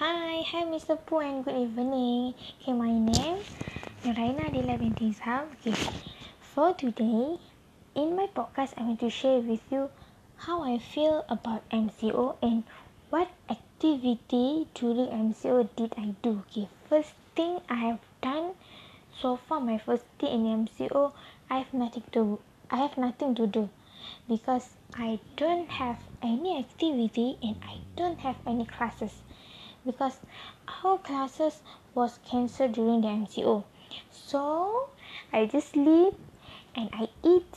Hi, hi Mr. Pooh and good evening. Okay, my name is Nuraina Adila binti Zam. Okay, for today, in my podcast, I want to share with you how I feel about MCO and what activity during MCO did I do. Okay, first thing I have done so far, my first day in MCO, I have nothing to I have nothing to do because I don't have any activity and I don't have any classes because our classes was cancelled during the MCO. So I just sleep and I eat.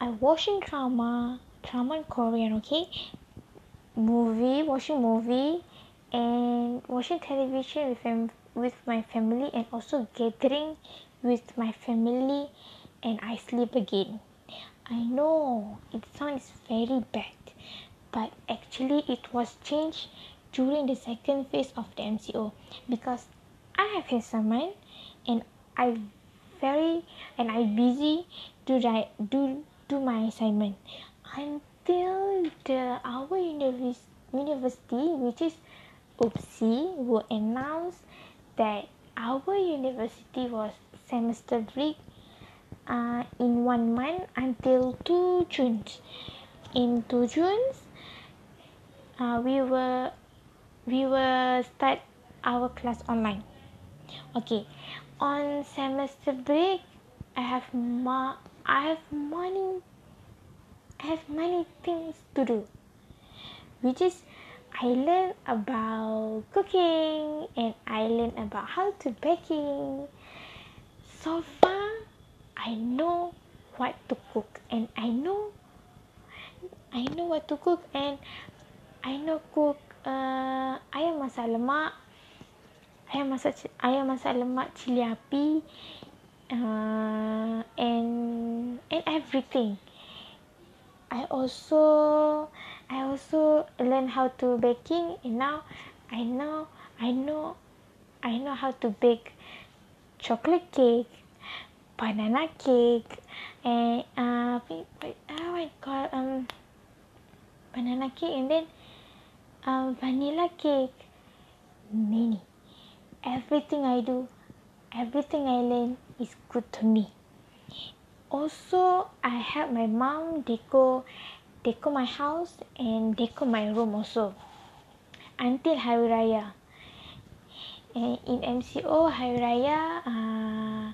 I watching drama, drama in Korean, okay? Movie, watching movie and watching television with fam- with my family and also gathering with my family and I sleep again. I know it sounds very bad, but actually it was changed during the second phase of the MCO because I have assignment and I very and I busy to write do do my assignment until the our university university which is UPSI will announce that our university was semester break uh, in one month until 2 June. In 2 June, uh, we will we will start our class online. Okay, on semester break, I have ma- I have many I have many things to do, which is I learn about cooking and I learn about how to baking. So far, I know what to cook and I know I know what to cook and I know cook masak lemak ayam masak ayam masak lemak cili api uh, and and everything. I also I also learn how to baking and now I know I know I know how to bake chocolate cake banana cake and uh oh my god um banana cake and then uh, vanilla cake many. Everything I do everything I learn is good to me. Also I help my mom deco deco my house and deco my room also. Until hari raya. And in MCO hari raya uh,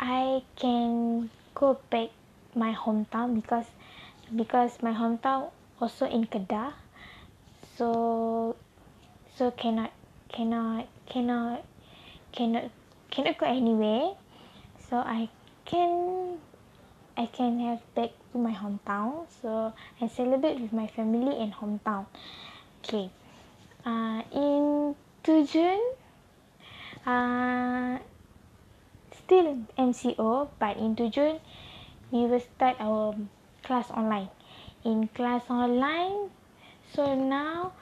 I can go back my hometown because because my hometown also in Kedah. So so cannot cannot cannot cannot cannot go anywhere. So I can I can have back to my hometown. So I celebrate with my family in hometown. Okay. Uh in 2 June uh still MCO but in 2 June we will start our class online. In class online so now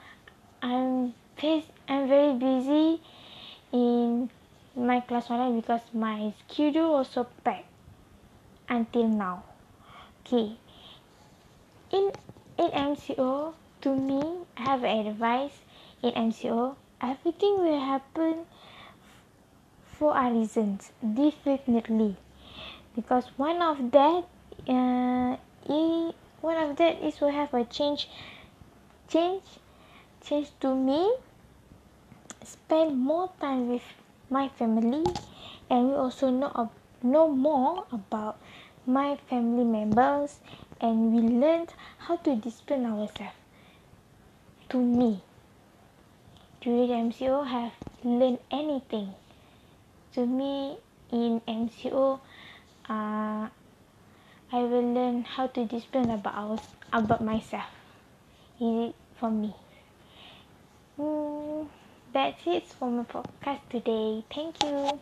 I'm I'm very busy in my class online because my schedule also packed until now. Okay. In in MCO to me I have advice in MCO everything will happen for a reasons definitely. Because one of that uh, one of that is will have a change change change to me spend more time with my family and we also know know more about my family members and we learned how to discipline ourselves. To me during MCO have learned anything. To me in MCO uh, I will learn how to discipline about about myself. Easy for me? Mm, that's it for my podcast today. Thank you